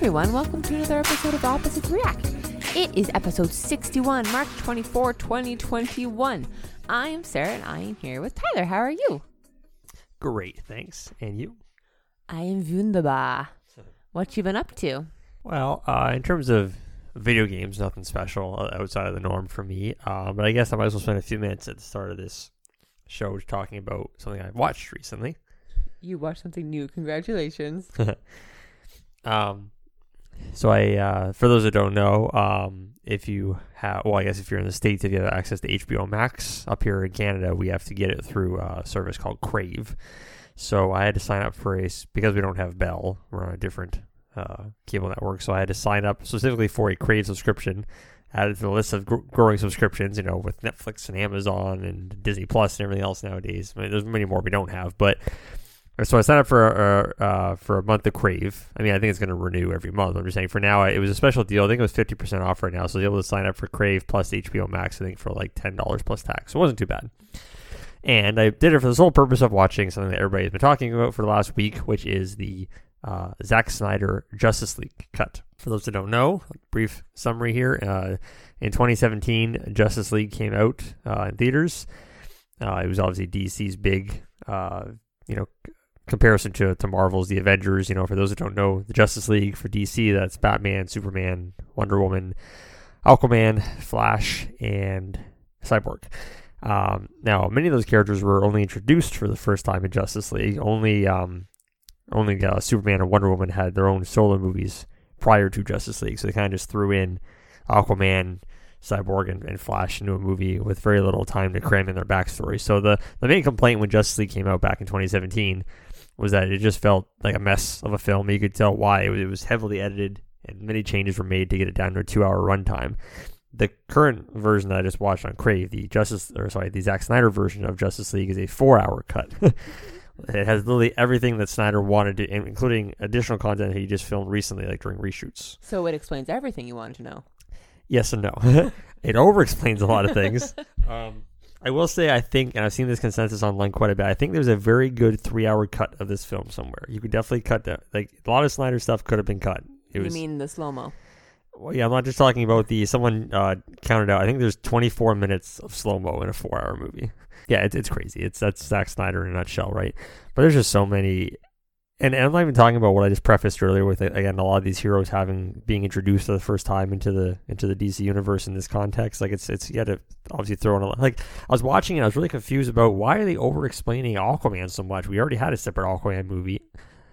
everyone, welcome to another episode of Opposites React. It is episode 61, March 24, 2021. I am Sarah and I am here with Tyler. How are you? Great, thanks. And you? I am wunderbar. What you been up to? Well, uh, in terms of video games, nothing special uh, outside of the norm for me. Uh, but I guess I might as well spend a few minutes at the start of this show talking about something I watched recently. You watched something new. Congratulations. Um, so I, uh, for those that don't know, um, if you have, well, I guess if you're in the states, if you have access to HBO Max, up here in Canada, we have to get it through a service called Crave. So I had to sign up for a because we don't have Bell, we're on a different uh, cable network. So I had to sign up specifically for a Crave subscription. Added to the list of gr- growing subscriptions, you know, with Netflix and Amazon and Disney Plus and everything else nowadays. I mean, there's many more we don't have, but so I signed up for uh, uh, for a month of Crave. I mean, I think it's going to renew every month. I'm just saying for now, it was a special deal. I think it was 50% off right now. So you're able to sign up for Crave plus HBO Max, I think, for like $10 plus tax. So it wasn't too bad. And I did it for the sole purpose of watching something that everybody's been talking about for the last week, which is the uh, Zack Snyder Justice League cut. For those that don't know, brief summary here. Uh, in 2017, Justice League came out uh, in theaters. Uh, it was obviously DC's big, uh, you know, comparison to, to Marvel's The Avengers. You know, for those that don't know, the Justice League for DC, that's Batman, Superman, Wonder Woman, Aquaman, Flash, and Cyborg. Um, now, many of those characters were only introduced for the first time in Justice League. Only, um, only uh, Superman and Wonder Woman had their own solo movies prior to Justice League, so they kind of just threw in Aquaman, Cyborg, and, and, Flash into a movie with very little time to cram in their backstory. So the the main complaint when Justice League came out back in 2017 was that it just felt like a mess of a film. You could tell why it was, heavily edited, and many changes were made to get it down to a two-hour runtime the current version that I just watched on Crave, the Justice or sorry, the Zack Snyder version of Justice League is a four hour cut. it has literally everything that Snyder wanted to, including additional content he just filmed recently, like during reshoots. So it explains everything you wanted to know. Yes and no. it over explains a lot of things. um, I will say, I think, and I've seen this consensus online quite a bit. I think there's a very good three hour cut of this film somewhere. You could definitely cut that. Like a lot of Snyder stuff could have been cut. It you was, mean the slow mo? Well, yeah, I'm not just talking about the someone uh, counted out. I think there's 24 minutes of slow mo in a four hour movie. Yeah, it's it's crazy. It's that's Zack Snyder in a nutshell, right? But there's just so many, and, and I'm not even talking about what I just prefaced earlier with again a lot of these heroes having being introduced for the first time into the into the DC universe in this context. Like it's it's got to obviously throw in a like I was watching it, I was really confused about why are they over explaining Aquaman so much. We already had a separate Aquaman movie,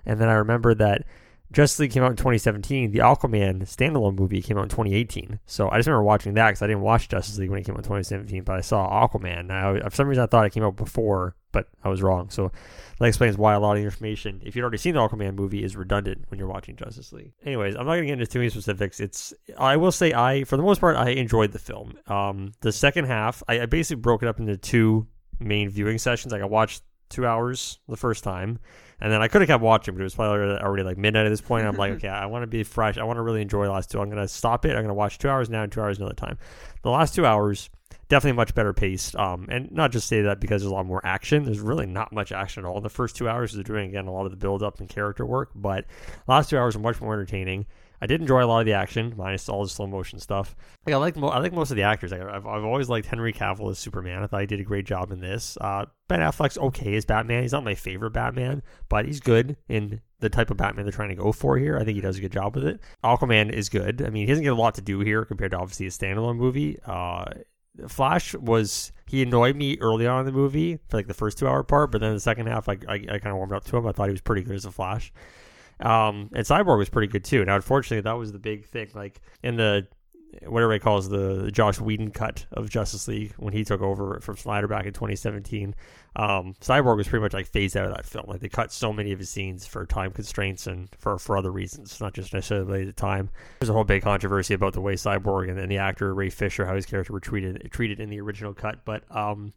and then I remember that Justice League came out in 2017. The Aquaman standalone movie came out in 2018. So I just remember watching that because I didn't watch Justice League when it came out in 2017, but I saw Aquaman. Now, for some reason, I thought it came out before, but I was wrong. So that explains why a lot of the information, if you'd already seen the Aquaman movie, is redundant when you're watching Justice League. Anyways, I'm not going to get into too many specifics. It's I will say I, for the most part, I enjoyed the film. Um, the second half, I, I basically broke it up into two main viewing sessions. Like I watched two hours the first time and then I could have kept watching, but it was probably already, already like midnight at this point. I'm like, okay, I want to be fresh. I want to really enjoy the last two. I'm going to stop it. I'm going to watch two hours now and two hours another time. The last two hours, definitely a much better paced. Um, and not just say that because there's a lot more action. There's really not much action at all. In the first two hours, they're doing again a lot of the build up and character work, but last two hours are much more entertaining. I did enjoy a lot of the action, minus all the slow motion stuff. Like I like mo- I like most of the actors. Like, I've I've always liked Henry Cavill as Superman. I thought he did a great job in this. Uh, ben Affleck's okay as Batman. He's not my favorite Batman, but he's good in the type of Batman they're trying to go for here. I think he does a good job with it. Aquaman is good. I mean, he doesn't get a lot to do here compared to obviously a standalone movie. Uh, Flash was he annoyed me early on in the movie for like the first two hour part, but then the second half, I I, I kind of warmed up to him. I thought he was pretty good as a Flash. Um, and Cyborg was pretty good too. Now, unfortunately, that was the big thing. Like in the whatever he calls the Joss Whedon cut of Justice League when he took over from Snyder back in 2017. Um, Cyborg was pretty much like phased out of that film. Like they cut so many of his scenes for time constraints and for, for other reasons, not just necessarily the time. There's a whole big controversy about the way Cyborg and then the actor Ray Fisher, how his character were treated treated in the original cut. But um,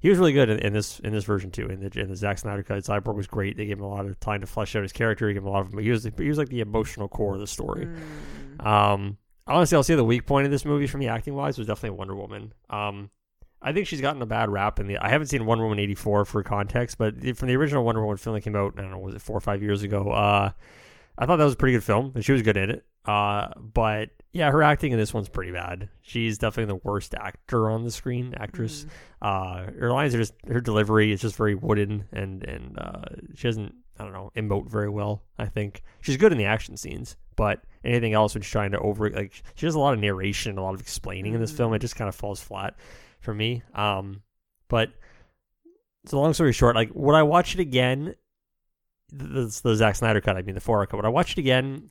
he was really good in, in, this in this version too. In the in the Zack Snyder cut, Cyborg was great. They gave him a lot of time to flesh out his character. He gave him a lot of he was he was like the emotional core of the story. Mm. Um, honestly, I'll say the weak point of this movie from the acting wise was definitely Wonder Woman. Um, I think she's gotten a bad rap in the. I haven't seen Wonder Woman eighty four for context, but from the original Wonder Woman film that came out, I don't know, was it four or five years ago? Uh, I thought that was a pretty good film, and she was good in it. Uh, but yeah, her acting in this one's pretty bad. She's definitely the worst actor on the screen, actress. Mm. Uh, her lines are just her delivery is just very wooden, and and uh, she doesn't I don't know emote very well. I think she's good in the action scenes, but anything else when she's trying to over like she does a lot of narration, a lot of explaining in this film. It mm-hmm. just kind of falls flat for me. Um, but so long story short, like would I watch it again? The, the Zack Snyder cut, I mean the four hour cut. Would I watch it again?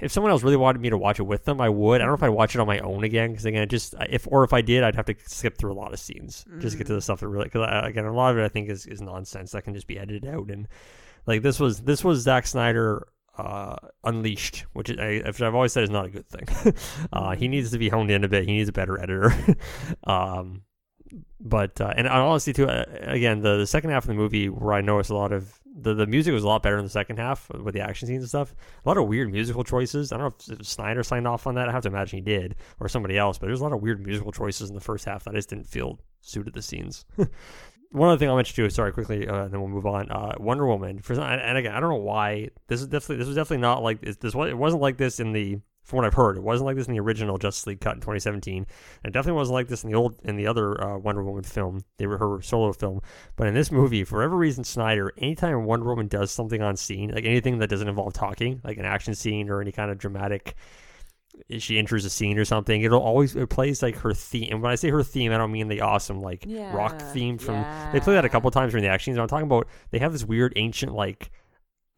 If someone else really wanted me to watch it with them, I would. I don't know if I'd watch it on my own again because again, just if or if I did, I'd have to skip through a lot of scenes just to get to the mm-hmm. stuff that really. Because uh, again, a lot of it I think is, is nonsense that can just be edited out. And like this was this was Zack Snyder uh, unleashed, which I, I've always said is not a good thing. uh, he needs to be honed in a bit. He needs a better editor. um, but uh, and honestly too, uh, again, the, the second half of the movie where I noticed a lot of the, the music was a lot better in the second half with the action scenes and stuff. A lot of weird musical choices. I don't know if Snyder signed off on that. I have to imagine he did, or somebody else. But there's a lot of weird musical choices in the first half that I just didn't feel suited the scenes. One other thing I'll mention too. Sorry, quickly, uh, and then we'll move on. Uh, Wonder Woman. For and again, I don't know why this is definitely this was definitely not like this. this it wasn't like this in the from what I've heard, it wasn't like this in the original Justice League cut in 2017. And it definitely wasn't like this in the old in the other uh, Wonder Woman film. They were her solo film. But in this movie, for whatever reason, Snyder, anytime Wonder Woman does something on scene, like anything that doesn't involve talking, like an action scene or any kind of dramatic she enters a scene or something, it'll always it plays like her theme. And when I say her theme, I don't mean the awesome like Yeah, rock theme from they play that a couple times during the action scenes. I'm talking about they have this weird ancient like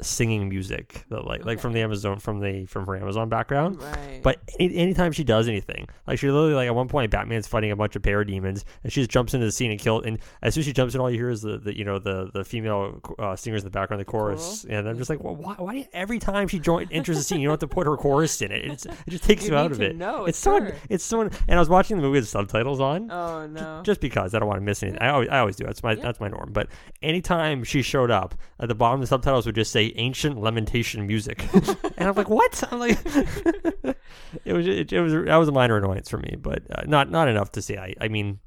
singing music that like like from the Amazon from the from her Amazon background. Right. But any, anytime she does anything, like she literally like at one point Batman's fighting a bunch of parademons and she just jumps into the scene and kills. And as soon as she jumps in, all you hear is the, the you know the the female uh, singers in the background, the chorus. And I'm just like, well, why, why every time she join enters the scene, you don't have to put her chorus in it. It's, it just takes You you, out of it. No, it's it's so it's so. And I was watching the movie with subtitles on. oh no. Just because I don't want to miss anything, I always, I always do. That's my Yeah. that's my norm. But anytime she showed up, at the bottom the subtitles would just say "ancient lamentation music," and I'm like, "What?" I'm like, it was it, it was that was a minor annoyance for me, but uh, not not enough to say. I I mean,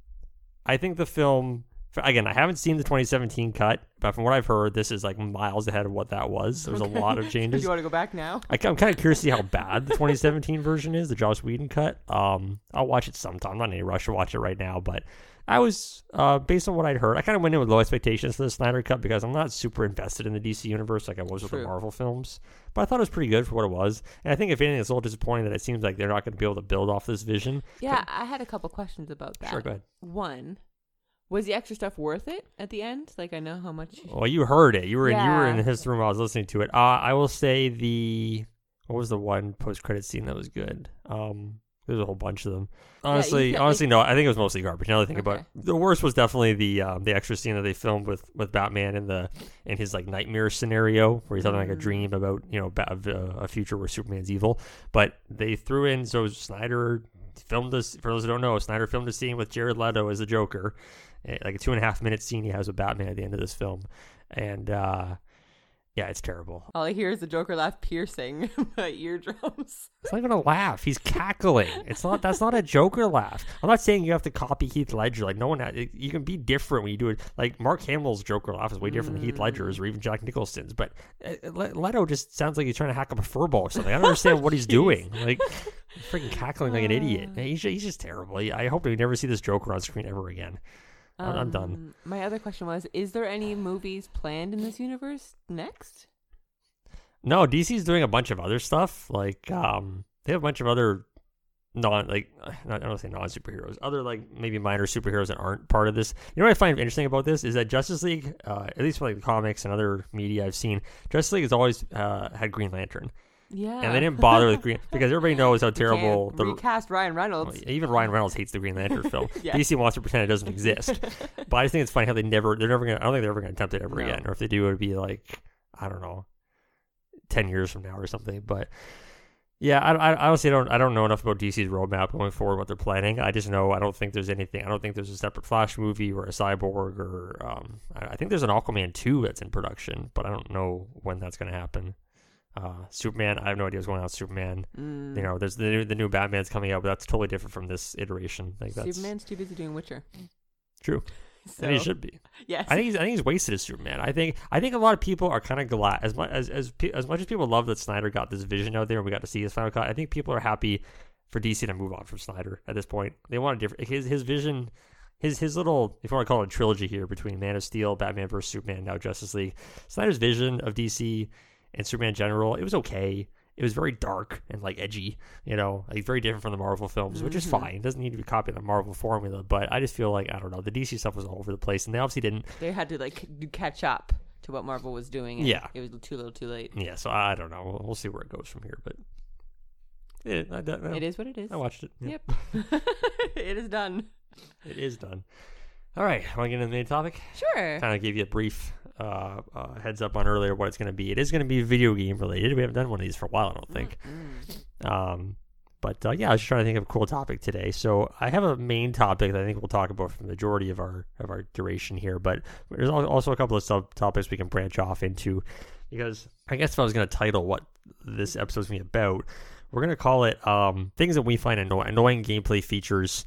I think the film again. I haven't seen the 2017 cut, but from what I've heard, this is like miles ahead of what that was. There's a lot of Do changes. you want to go back now? I, am kind of curious to see how bad the 2017 version is, the Joss Whedon cut. Um, I'll watch it sometime. I'm not in any rush to watch it right now, but I was, uh, based on what I'd heard, I kind of went in with low expectations for the Snyder cut because I'm not super invested in the DC universe like I was with True. the Marvel films. But I thought it was pretty good for what it was, and I think if anything, it's a little disappointing that it seems like they're not going to be able to build off this vision. Yeah, I had a couple questions about that. Sure, go ahead. One, was the extra stuff worth it at the end? Like I know how much. Well, you heard it. You were in, you were in his room. while I was listening to it. Uh, I will say the what was the one post credit scene that was good. Um, there's a whole bunch of them. Honestly, said, honestly, no. I think it was mostly garbage. Now that I think about it, the worst was definitely the um, the extra scene that they filmed with with Batman in the in his like nightmare scenario where he's having like a Mm. dream about you know ba- a future where Superman's evil. But they threw in so Snyder filmed this. For those who don't know, Snyder filmed a scene with Jared Leto as the Joker, eh, like a two and a half minute scene he has with Batman at the end of this film, and uh, yeah, it's terrible. All I hear is the Joker laugh piercing my eardrums. It's not even a laugh. He's cackling. It's not. That's not a Joker laugh. I'm not saying you have to copy Heath Ledger. Like no one. ha- You can be different when you do it. Like Mark Hamill's Joker laugh is way different than Heath mm. Ledger's or even Jack Nicholson's. But uh, Leto just sounds like he's trying to hack up a fur ball or something. I don't understand what he's doing. Like freaking cackling like an idiot. Uh. He's he's just terrible. I hope we never see this Joker on screen ever again. I'm- I'm done. Um, My other question was: Is there any movies planned in this universe next? No, DC's doing a bunch of other stuff. Like, um, they have a bunch of other non like not, I don't say non superheroes, other like maybe minor superheroes that aren't part of this. You know what I find interesting about this is that Justice League, uh, at least for like the comics and other media I've seen, Justice League has always uh, had Green Lantern, Yeah. and they didn't bother with Green because everybody knows how terrible the. recast Ryan Reynolds. even Ryan Reynolds hates the Green Lantern film. Yeah. DC wants to pretend it doesn't exist, but I just think it's funny how they never, they're never gonna. I don't think they're ever gonna attempt it ever No. again, or if they do, it would be like I don't know, ten years from now or something. But yeah, I, I honestly don't I don't know enough about DC's roadmap going forward, what they're planning. I just know I don't think there's anything. I don't think there's a separate Flash movie or a Cyborg or um. I, I think there's an Aquaman two that's in production, but I don't know when that's gonna happen. Uh, Superman, I have no idea what's going on with Superman. Mm. You know, there's the new the new Batman's coming out, but that's totally different from this iteration. Like that's Superman's too busy doing Witcher. true. So, and he should be. yes. I think he's I think he's wasted as Superman. I think I think a lot of people are kind of glad as much as as as much as people love that Snyder got this vision out there and we got to see his final cut. I think people are happy for DC to move on from Snyder at this point. They want a different his his vision. His, his little, if you want to call it a trilogy here between Man of Steel, Batman vs Superman, now Justice League. Snyder's vision of DC and Superman general, it was okay. It was very dark and like edgy, you know, like very different from the Marvel films, which is Mhm. fine. It doesn't need to be copying the Marvel formula, but I just feel like I don't know. The DC stuff was all over the place, and they obviously didn't they had to like catch up to what Marvel was doing. Yeah. It was too little, too late. Yeah, so I don't know. We'll, we'll see where it goes from here, but yeah, I, I, It is what it is. I watched it. Yeah, Yep. it is done. It is done. All right, want to get into the main topic? Sure. Kind of gave you a brief uh, uh, heads up on earlier what it's going to be. It is going to be video game related. We haven't done one of these for a while, I don't think. Mm. Um, but uh, yeah, I was just trying to think of a cool topic today. So I have a main topic that I think we'll talk about for the majority of our of our duration here. But there's also a couple of subtopics we can branch off into because I guess if I was going to title what this episode's going to be about, we're going to call it um, things that we find anno- annoying gameplay features.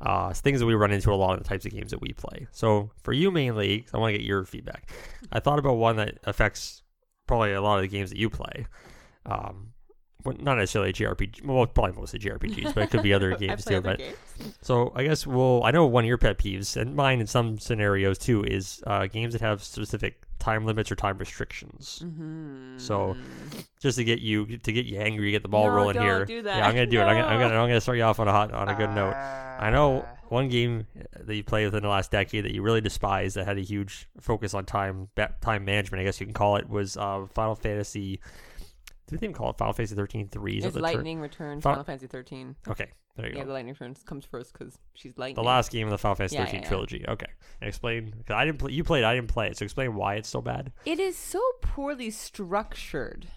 Uh, things that we run into a lot of the types of games that we play. So for you mainly, I want to get your feedback. I thought about one that affects probably a lot of the games that you play. Um, well, not necessarily JRPG. Well, probably mostly JRPGs, but it could be other games too. other But games. so I guess we'll. I know one of your pet peeves, and mine in some scenarios too, is uh, games that have specific time limits or time restrictions. Mhm. So, Just to get you to get you angry, get the ball No, rolling here. do that. Yeah, I'm gonna do it. I'm gonna, I'm gonna I'm gonna start you off on a hot on a good note. I know one game that you played within the last decade that you really despised that had a huge focus on time time management. I guess you can call it was uh, Final Fantasy. Did they even call it Final Fantasy 13 3? Is that It's the Lightning Returns, Fi- Final Fantasy 13. Okay, there you Yeah, go. Yeah, the Lightning Returns comes first because she's lightning. The last game of the Final Fantasy Yeah, 13 yeah, yeah. trilogy. Okay, and explain. Cause I didn't play. You played. I didn't play it. So explain why it's so bad. It is so poorly structured.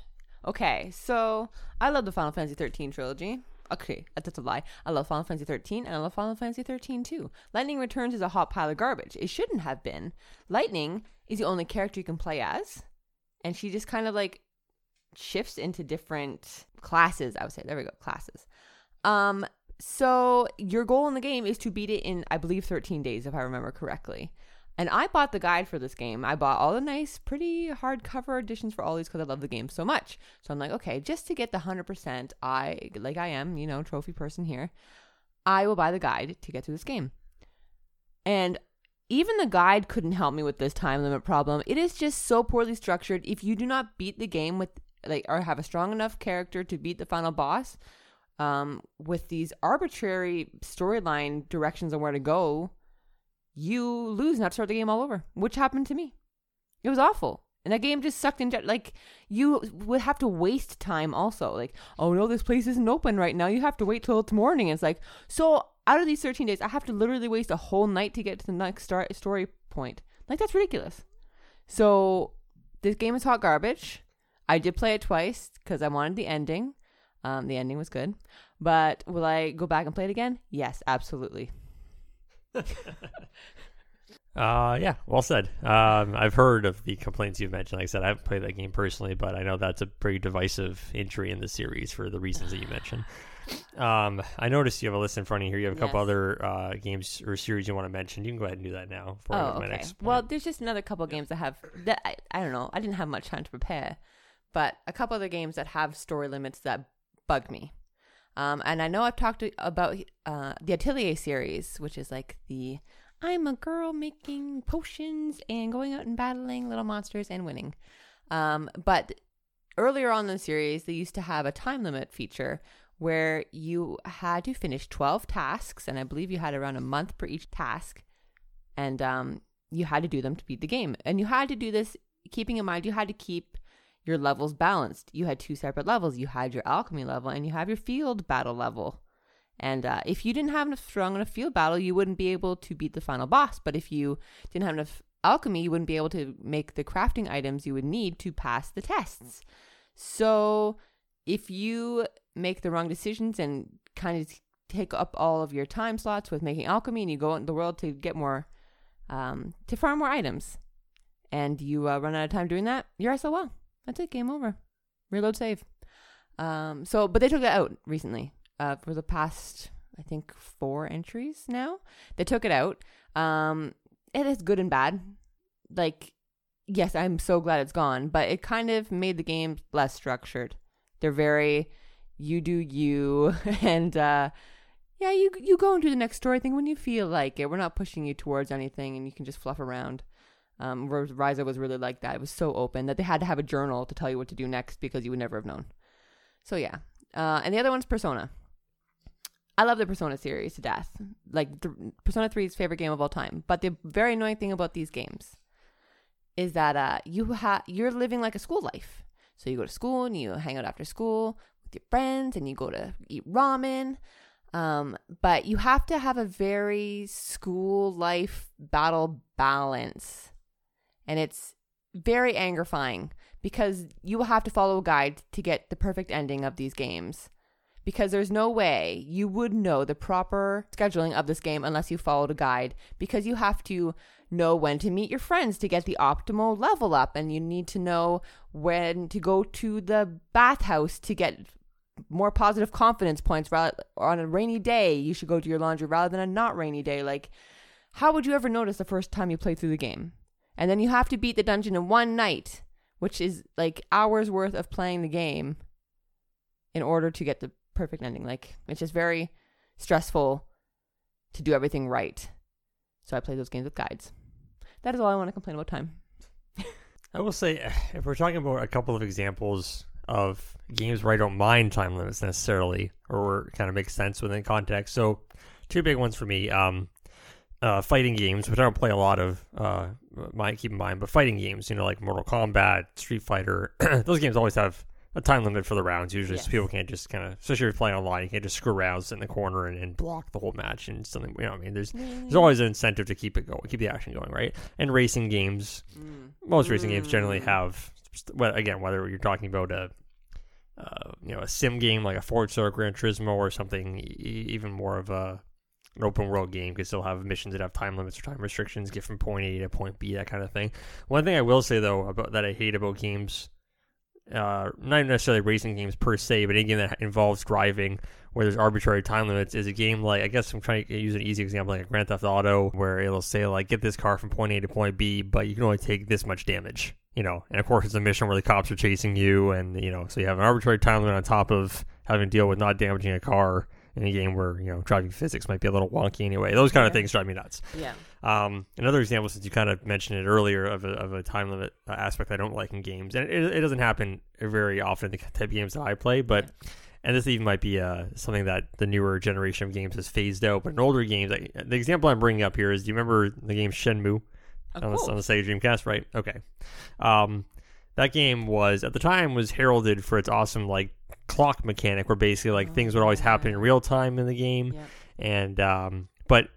Okay, so I love the Final Fantasy 13 trilogy. Okay, that's a lie. I love Final Fantasy 13 and I love Final Fantasy 13-2. Lightning Returns is a hot pile of garbage. It shouldn't have been. Lightning is the only character you can play as, and she just kind of like shifts into different classes. I would say there we go, classes. Um, so your goal in the game is to beat it in, I believe, 13 days, if I remember correctly. And I bought the guide for this game. I bought all the nice, pretty hardcover editions for all these because I love the game so much. So I'm like, okay, just to get the 100%, I, like I am, you know, trophy person here, I will buy the guide to get through this game. And even the guide couldn't help me with this time limit problem. It is just so poorly structured. If you do not beat the game with, like, or have a strong enough character to beat the final boss, um, with these arbitrary storyline directions on where to go, you lose have to start the game all over, which happened to me. It was awful. And that game just sucked in. like you would have to waste time also. Like, oh no, this place isn't open right now. You have to wait till it's morning. It's like so out of these 13 days, I have to literally waste a whole night to get to the next star- story point. Like that's ridiculous. So this game is hot garbage. I did play it twice because I wanted the ending. Um, the ending was good. But will I go back and play it again? Yes, absolutely. Uh, yeah, well said. Um, I've heard of the complaints you've mentioned. Like I said, I haven't played that game personally, but I know that's a pretty divisive entry in the series for the reasons that you mentioned. Um, I noticed you have a list in front of you here. You have a couple Yes. other uh, games or series you want to mention. You can go ahead and do that now. For Oh, my okay. next Well, there's just another couple games I have that I, I don't know. I didn't have much time to prepare, but a couple other games that have story limits that bug me. Um, and I know I've talked about uh, the Atelier series, which is like the I'm a girl making potions and going out and battling little monsters and winning. Um, but earlier on in the series, they used to have a time limit feature where you had to finish 12 tasks, and I believe you had around a month per each task and um, you had to do them to beat the game. And you had to do this keeping in mind you had to keep your levels balanced. You had two separate levels. You had your alchemy level and you have your field battle level. And uh, if you didn't have enough strong enough field battle, you wouldn't be able to beat the final boss. But if you didn't have enough alchemy, you wouldn't be able to make the crafting items you would need to pass the tests. So if you make the wrong decisions and kind of take up all of your time slots with making alchemy and you go out in the world to get more um, to farm more items and you uh, run out of time doing that you're SOL that's it game over reload save um, so but they took it out recently uh, for the past I think four entries now they took it out um, it is good and bad. Like, yes, I'm so glad it's gone, but it kind of made the game less structured. They're very you do you and uh yeah, you you go and do the next story thing when you feel like it. We're not pushing you towards anything and you can just fluff around. Um Ryza was really like that. It was so open that they had to have a journal to tell you what to do next because you would never have known. So yeah. Uh and the other one's Persona. I love the Persona series to death. Like the, Persona 3's favorite game of all time. But the very annoying thing about these games is that uh, you ha- you're living like a school life. So you go to school and you hang out after school with your friends and you go to eat ramen. Um, but you have to have a very school life battle balance. And it's very angerifying because you will have to follow a guide to get the perfect ending of these games. Because there's no way you would know the proper scheduling of this game unless you followed a guide because you have to know when to meet your friends to get the optimal level up and you need to know when to go to the bathhouse to get more positive confidence points rather on a rainy day. You should go to your laundry rather than a not rainy day. Like how would you ever notice the first time you play through the game and then you have to beat the dungeon in one night which is like hours worth of playing the game in order to get the perfect ending. Like it's just very stressful to do everything right. So I play those games with guides. That is all I want to complain about time. I will say, if we're talking about a couple of examples of games where I don't mind time limits necessarily, or kind of makes sense within context. So, two big ones for me. Um, uh, fighting games, which I don't play a lot of, uh, might keep in mind, but fighting games, you know, like Mortal Kombat, Street Fighter, those games always have a time limit for the rounds usually, yes. so people can't just kind of, especially if you're playing online, you can't just screw around, sit in the corner, and, and block the whole match and something. You know, I mean, there's mm. there's always an incentive to keep it going, keep the action going, right? And racing games, mm. most racing games generally mm. have, well, again, whether you're talking about a uh, you know a sim game like a Forza or Gran Turismo or something e- even more of a an open world game could still have missions that have time limits or time restrictions, get from point A to point B, that kind of thing. One thing I will say though about that I hate about games uh, not necessarily racing games per se, but any game that involves driving where there's arbitrary time limits is a game like I guess I'm trying to use an easy example like Grand Theft Auto where it'll say like get this car from point A to point B, but you can only take this much damage, you know. And of course it's a mission where the cops are chasing you, and you know, so you have an arbitrary time limit on top of having to deal with not damaging a car in a game where you know driving physics might be a little wonky anyway. Those kind yeah. of things drive me nuts. Yeah. Um, another example, since you kind of mentioned it earlier, of a, of a time limit uh, aspect I don't like in games, and it, it doesn't happen very often in the type of games that I play, but. Yeah. And this even might be uh, something that the newer generation of games has phased out. But in older games, like, the example I'm bringing up here is: Do you remember the game Shenmue on, the, on the Sega Dreamcast? Right? Okay. Um, that game was at the time was heralded for its awesome like clock mechanic where basically like oh, things would always happen in real time in the game. Yeah. and um but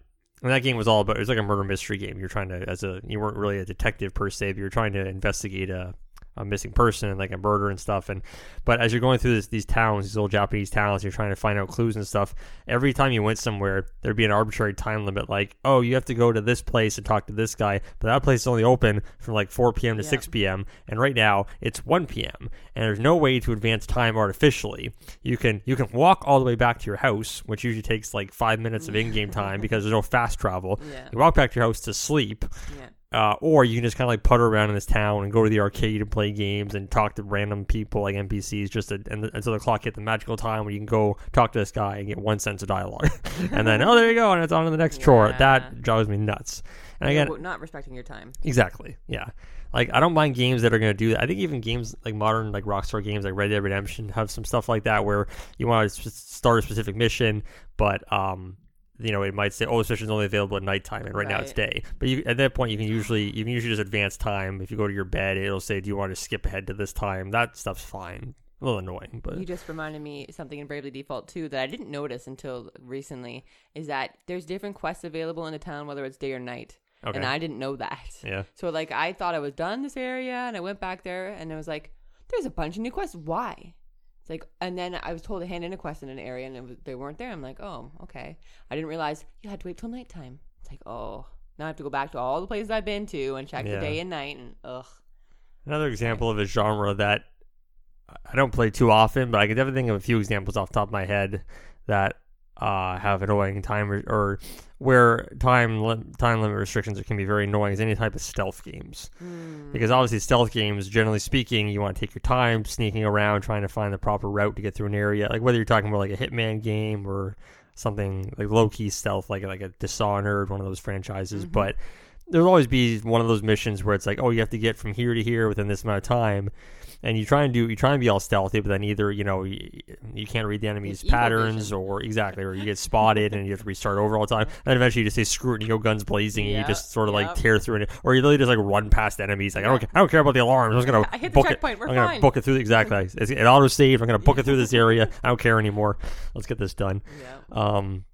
and that game was all about it was like a murder mystery game. You're trying to as a you weren't really a detective per se but you're trying to investigate a a missing person and like a murder and stuff. And but as you're going through this, these towns, these old Japanese towns, you're trying to find out clues and stuff. Every time you went somewhere, there'd be an arbitrary time limit, like oh, you have to go to this place and talk to this guy, but that place is only open from like 4 p.m. to yeah. 6 p.m. and right now it's 1 p.m. and there's no way to advance time artificially. You can you can walk all the way back to your house, which usually takes like five minutes of in-game time because there's no fast travel. Yeah. You walk back to your house to sleep. Yeah uh, or you can just kind of like putter around in this town and go to the arcade and play games and talk to random people like NPCs just to, and, until the clock hit the magical time where you can go talk to this guy and get one sense of dialogue. and then, oh, there you go. And it's on to the next yeah. chore. That drives me nuts. And again, not respecting your time. Exactly. Yeah. Like I don't mind games that are going to do that. I think even games like modern like Rockstar games like Red Dead Redemption have some stuff like that where you want to start a specific mission, but um you know, it might say, "Oh, this is only available at nighttime," and right, right, now it's day. But you, at that point, you can usually you can usually just advance time. If you go to your bed, it'll say, "Do you want to skip ahead to this time?" That stuff's fine. A little annoying, but you just reminded me something in Bravely Default too that I didn't notice until recently. Is that there's different quests available in the town, whether it's day or night. Okay. And I didn't know that. Yeah. So like I thought I was done this area, and I went back there, and I was like, "There's a bunch of new quests. Why?" It's like, and then I was told to hand in a quest in an area, and was, they weren't there. I'm like, oh, okay. I didn't realize you had to wait till nighttime. It's like, oh, now I have to go back to all the places I've been to and check yeah. the day and night, and ugh. Another example of a genre that I don't play too often, but I can definitely think of a few examples off the top of my head that uh, have annoying time re- or where time lim- time limit restrictions can be very annoying is any type of stealth games Hmm. because obviously stealth games generally speaking you want to take your time sneaking around trying to find the proper route to get through an area like whether you're talking about like a hitman game or something like low key stealth like like a dishonored one of those franchises Mhm. but there'll always be one of those missions where it's like oh you have to get from here to here within this amount of time and you try and do you try and be all stealthy but then either you know you, you can't read the enemy's patterns or exactly or you get spotted and you have to restart over all the time and then eventually you just say screw it and you go guns blazing and you just sort of like tear through it or you literally just like run past enemies like I don't I don't care about the alarms I'm just gonna I hit the book it checkpoint. We're I'm gonna book it through exactly it's, it auto saved I'm gonna book it through this area I don't care anymore let's get this done Yeah. um,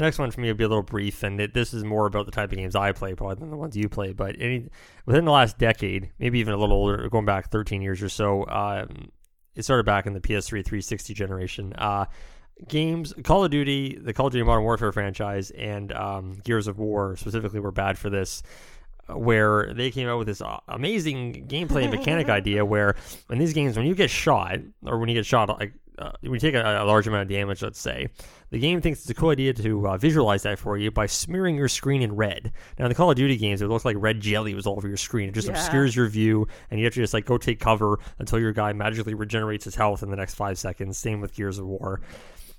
the next one for me would be a little brief, and it, this is more about the type of games I play probably than the ones you play. But any within the last decade, maybe even a little older, going back 13 years or so, um, it started back in the PS3 360 generation. Uh, games, Call of Duty, the Call of Duty Modern Warfare franchise, and um, Gears of War specifically were bad for this. uh, Where they came out with this amazing gameplay and mechanic idea, where in these games, when you get shot, or when you get shot, like uh, when you take a, a large amount of damage, let's say, the game thinks it's a cool idea to uh, visualize that for you by smearing your screen in red. Now, in the Call of Duty games, it looks like red jelly was all over your screen. It just Yeah. obscures your view, and you have to just like go take cover until your guy magically regenerates his health in the next five seconds. Same with Gears of War.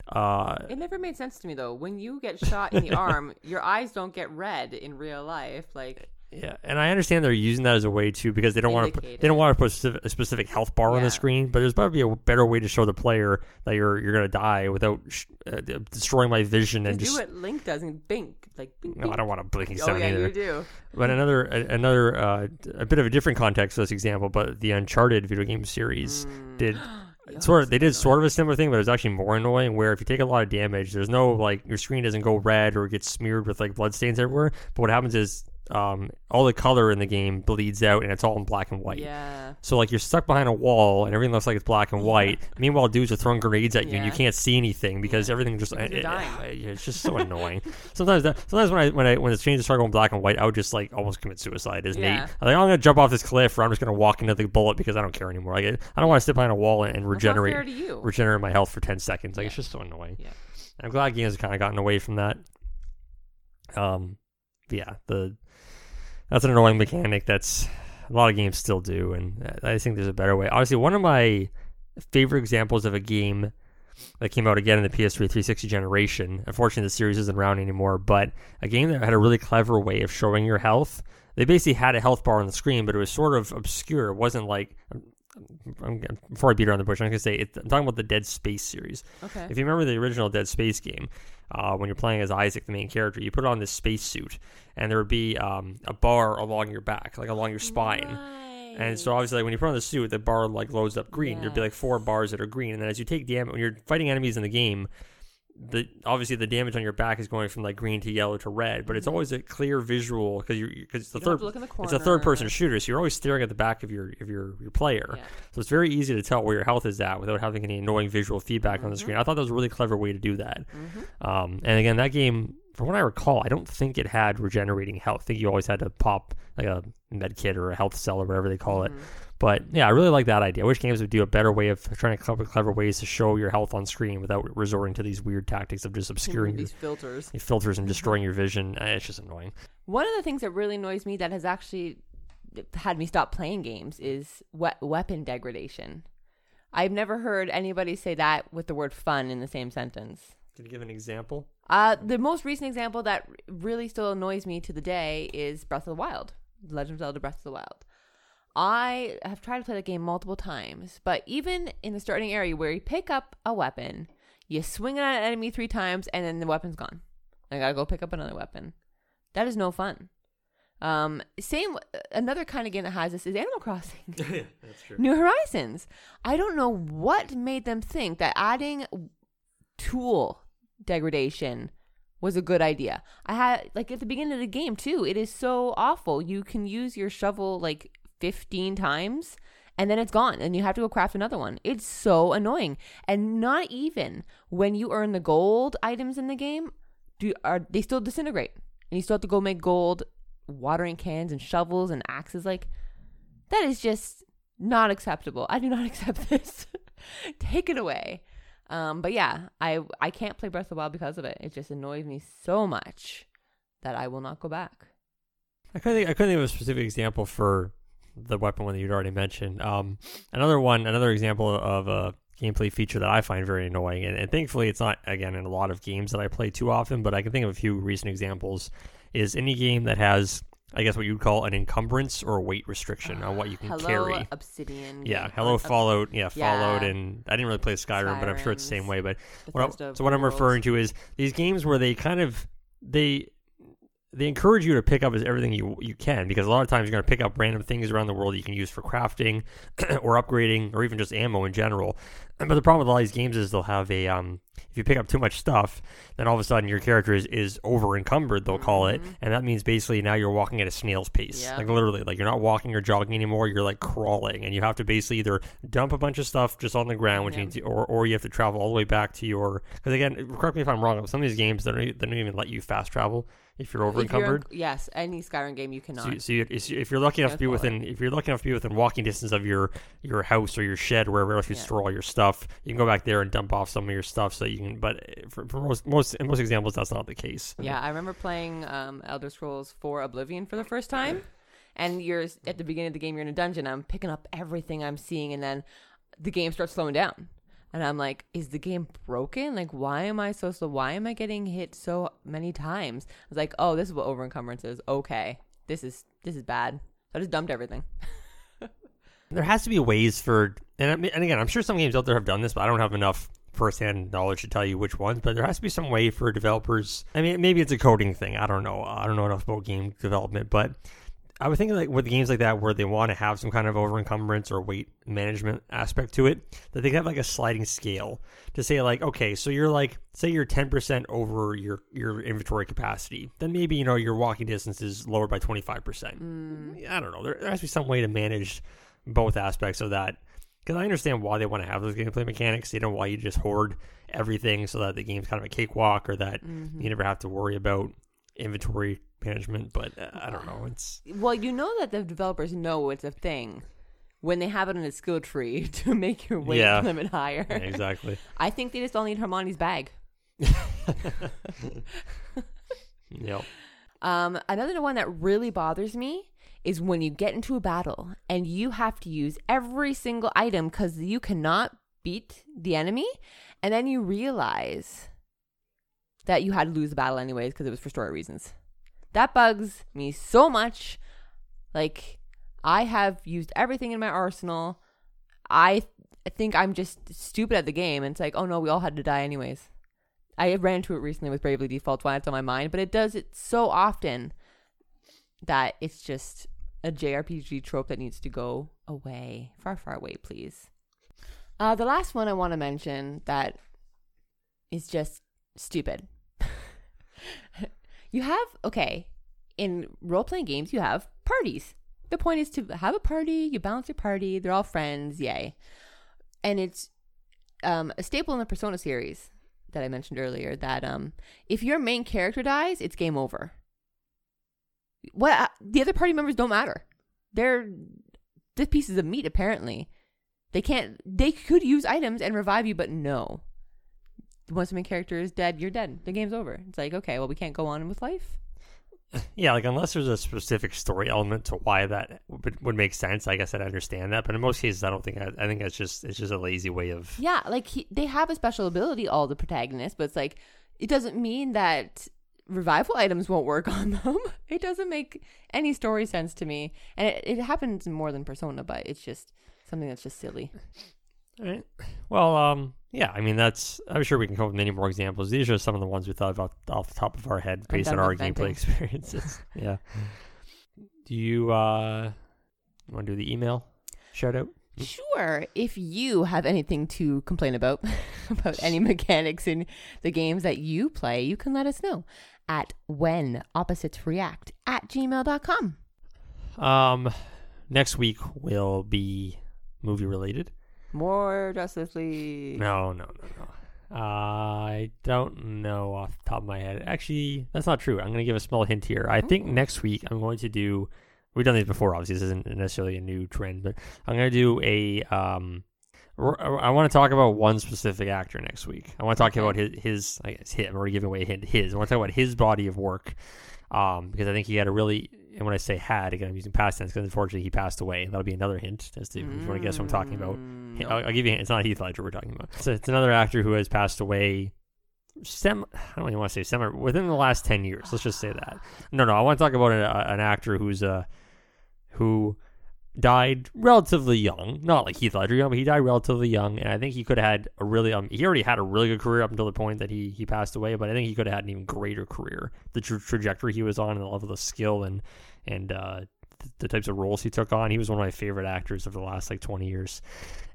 Uh, It never made sense to me though. When you get shot in the arm, your eyes don't get red in real life. Like Yeah, and I understand they're using that as a way to because they don't want to they don't want to put specific, a specific health bar on the screen. But there's be a better way to show the player that you're you're gonna die without sh- uh, destroying my vision and do just. what Link does and bink like bink. No, I don't want a blinking Oh yeah, either. you do. But another a- another uh, a bit of a different context for this example, but the Uncharted video game series Mm. did Yeah, sort of they did sort of a similar thing, but it was actually more annoying. Where if you take a lot of damage, there's no like your screen doesn't go red or gets smeared with like blood stains everywhere. But what happens is um, all the color in the game bleeds out and it's all in black and white. Yeah. So like you're stuck behind a wall and everything looks like it's black and white. Meanwhile, dudes are throwing grenades at you and you can't see anything because Yeah. everything just Because you're it- it- it's just so annoying. Sometimes that, sometimes when I when I when the changes start going black and white, I would just like almost commit suicide. As Yeah. Nate, I'm like I'm gonna jump off this cliff or I'm just gonna walk into the bullet because I don't care anymore. Like I don't want to sit behind a wall and, and regenerate regenerate my health for 10 seconds. Like, it's just so annoying. Yeah. I'm glad games have kind of gotten away from that. Um, yeah, the that's an annoying mechanic that's a lot of games still do, and I think there's a better way. Honestly, one of my favorite examples of a game that came out again in the PS3 360 generation. Unfortunately, the series isn't around anymore, but a game that had a really clever way of showing your health. They basically had a health bar on the screen, but it was sort of obscure. It wasn't like I'm, before I beat around the bush, I'm gonna say it, I'm talking about the Dead Space series. Okay. If you remember the original Dead Space game, uh, when you're playing as Isaac, the main character, you put on this space suit, and there would be um, a bar along your back, like along your spine. And so obviously, like, when you put on the suit, the bar like loads up green. There'd be like four bars that are green, and then as you take damage, when you're fighting enemies in the game, the obviously the damage on your back is going from like green to yellow to red, but it's Mhm. always a clear visual because you're because the You third the it's a third person shooter, so you're always staring at the back of your of your your player. Yeah. So it's very easy to tell where your health is at without having any annoying visual feedback on the screen. I thought that was a really clever way to do that. Mhm. Um, and again, that game, from what I recall, I don't think it had regenerating health. I think you always had to pop like a med kit or a health cell or whatever they call it. Mhm. But yeah, I really like that idea. I wish games would do a better way of trying to come up with clever ways to show your health on screen without resorting to these weird tactics of just obscuring your, these filters. your filters and destroying your vision. Eh, It's just annoying. One of the things that really annoys me that has actually had me stop playing games is we- weapon degradation. I've never heard anybody say that with the word fun in the same sentence. Can you give an example? Uh, the most recent example that really still annoys me to the day is Breath of the Wild, Legend of Zelda Breath of the Wild. I have tried to play the game multiple times, but even in the starting area where you pick up a weapon, you swing it at an enemy three times, and then the weapon's gone. I gotta go pick up another weapon. That is no fun. Um, same. Another kind of game that has this is Animal Crossing. yeah, that's true. New Horizons. I don't know what made them think that adding tool degradation was a good idea. I had like at the beginning of the game too. It is so awful. You can use your shovel like 15 times and then it's gone and you have to go craft another one. It's so annoying. And not even when you earn the gold items in the game do are they still disintegrate. And you still have to go make gold watering cans and shovels and axes like that is just not acceptable. I do not accept this. Take it away. Um, but yeah, I I can't play Breath of the Wild because of it. It just annoys me so much that I will not go back. I couldn't think, I couldn't think of a specific example for the weapon one that you'd already mentioned. Um, another one, another example of a gameplay feature that I find very annoying, and, and thankfully it's not again in a lot of games that I play too often, but I can think of a few recent examples. Is any game that has I guess what you'd call an encumbrance or a weight restriction on what you can hello, carry. Obsidian. Yeah, hello Uh, Fallout. Yeah, Fallout, yeah. and I didn't really play Skyrim, but I'm sure it's the same way. But what I- so what I'm referring to is these games where they kind of they they encourage you to pick up as everything you you can because a lot of times you're going to pick up random things around the world you can use for crafting or upgrading or even just ammo in general. But the problem with all these games is they'll have a um if you pick up too much stuff, then all of a sudden your character is, is over encumbered, they'll call it. Mhm. And that means basically now you're walking at a snail's pace. Yeah. Like literally, like you're not walking or jogging anymore, you're like crawling. And you have to basically either dump a bunch of stuff just on the ground, which Yeah. means or or you have to travel all the way back to your because again, correct me if I'm wrong, some of these games they don't, they don't even let you fast travel if you're over encumbered. yes, any Skyrim game you cannot. So, so you- if you're lucky enough to be within, if you're lucky enough to be within walking distance of your your house or your shed, wherever else you Yeah. store all your stuff, you can go back there and dump off some of your stuff so you can. But for, for most most in most examples, that's not the case. Yeah, I remember playing um, Elder Scrolls 4 Oblivion for the first time. And you're at the beginning of the game, you're in a dungeon. I'm picking up everything I'm seeing, and then the game starts slowing down. And I'm like, is the game broken? Like, why am I so slow? Why am I getting hit so many times? I was like, oh, this is what over encumbrance is. Okay, this is this is bad. So I just dumped everything. There has to be ways for, and I mean, and again, I'm sure some games out there have done this, but I don't have enough firsthand knowledge to tell you which ones. But there has to be some way for developers. I mean, maybe it's a coding thing. I don't know. I don't know enough about game development, but I would think like with games like that where they want to have some kind of over encumbrance or weight management aspect to it, that they can have like a sliding scale to say like, okay, so you're like, say you're 10% over your your inventory capacity, then maybe you know your walking distance is lowered by 25%. Mm. I don't know. There, there has to be some way to manage both aspects of that. Because I understand why they want to have those gameplay mechanics. They don't want you just hoard everything so that the game's kind of a cakewalk or that you never have to worry about inventory management. But uh, I don't know. It's Well, you know that the developers know it's a thing when they have it in a skill tree to make your weight Yeah. limit higher. yeah, exactly. I think they just all need Hermione's bag. yep. Um, another one that really bothers me is when you get into a battle and you have to use every single item because you cannot beat the enemy, and then you realize that you had to lose the battle anyways because it was for story reasons. That bugs me so much. Like, I have used everything in my arsenal. I th- think I'm just stupid at the game, and it's like, oh no, we all had to die anyways. I ran into it recently with Bravely Default why it's on my mind, but it does it so often that it's just a JRPG trope that needs to go away, far, far away, please. Uh, the last one I want to mention that is just stupid. you have okay in role playing games, you have parties. The point is to have a party. You balance your party. They're all friends. Yay! And it's um, a staple in the Persona series that I mentioned earlier that um, if your main character dies, it's game over. What uh, the other party members don't matter. They're the pieces of meat. Apparently, they can't. They could use items and revive you, but no. Once the main character is dead, you're dead. The game's over. It's like okay, well, we can't go on with life. Yeah, like unless there's a specific story element to why that would, would make sense, I guess I'd understand that. But in most cases, I don't think. I, I think that's just it's just a lazy way of. Yeah, like he, they have a special ability, all the protagonists, but it's like it doesn't mean that revival items won't work on them. It doesn't make any story sense to me, and it, it happens more than Persona, but it's just something that's just silly. All right. Well, um, yeah. I mean, that's. I'm sure we can come up with many more examples. These are some of the ones we thought about off the top of our head based on our inventing. gameplay experiences. yeah. Do you uh want to do the email shout out? Sure, if you have anything to complain about about any mechanics in the games that you play, you can let us know at when opposites react at gmail.com. Um, next week will be movie related. More Justice League. No, no, no, no. I don't know off the top of my head. Actually, that's not true. I'm going to give a small hint here. I think next week I'm going to do. We've done these before. Obviously, this isn't necessarily a new trend, but I'm going to do a um, I want to talk about one specific actor next week. I want to talk about his, his I guess him. I'm already giving away a hint. His. I want to talk about his body of work, um, because I think he had a really. And when I say had, again, I'm using past tense because unfortunately he passed away. That'll be another hint as to if you want to guess what I'm talking about. Mm, no. I'll, I'll give you. a hint. It's not Heath Ledger we're talking about. So it's another actor who has passed away. Sem, I don't even want to say semi within the last ten years. Let's just say that. No, no, I want to talk about a, an actor who's uh who died relatively young. Not like Heath Ledger, young, but he died relatively young, and I think he could have had a really um. He already had a really good career up until the point that he he passed away, but I think he could have had an even greater career. The tra- trajectory he was on, and the level of skill, and and uh, th- the types of roles he took on. He was one of my favorite actors of the last like twenty years.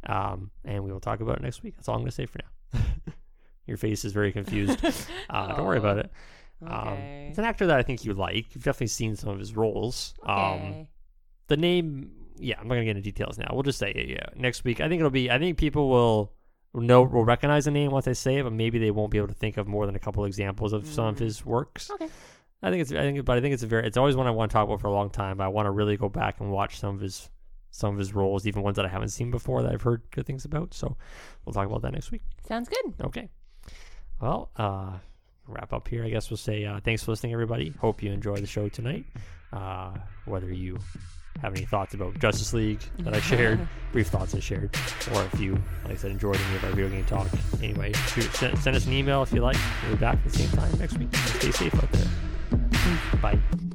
Um, and we will talk about it next week. That's all I'm going to say for now. Your face is very confused. Uh, Don't worry about it. Um, Okay. it's an actor that I think you like. You've definitely seen some of his roles. Um, the name, yeah, I'm not gonna get into details now. We'll just say it. Yeah, next week. I think it'll be. I think people will know will recognize the name once I say it, but maybe they won't be able to think of more than a couple examples of some of Mm. his works. Okay. I think it's. I think, but I think it's a very. It's always one I want to talk about for a long time. But I want to really go back and watch some of his some of his roles, even ones that I haven't seen before that I've heard good things about. So we'll talk about that next week. Sounds good. Okay. Well, uh, wrap up here. I guess we'll say uh, thanks for listening, everybody. Hope you enjoy the show tonight. Uh, whether you have any thoughts about Justice League that I shared, brief thoughts I shared, or if you, like I said, enjoyed any of our video game talk. Anyway, shoot, send, send us an email if you like. We'll be back at the same time next week. Stay safe out there. Mm. Bye.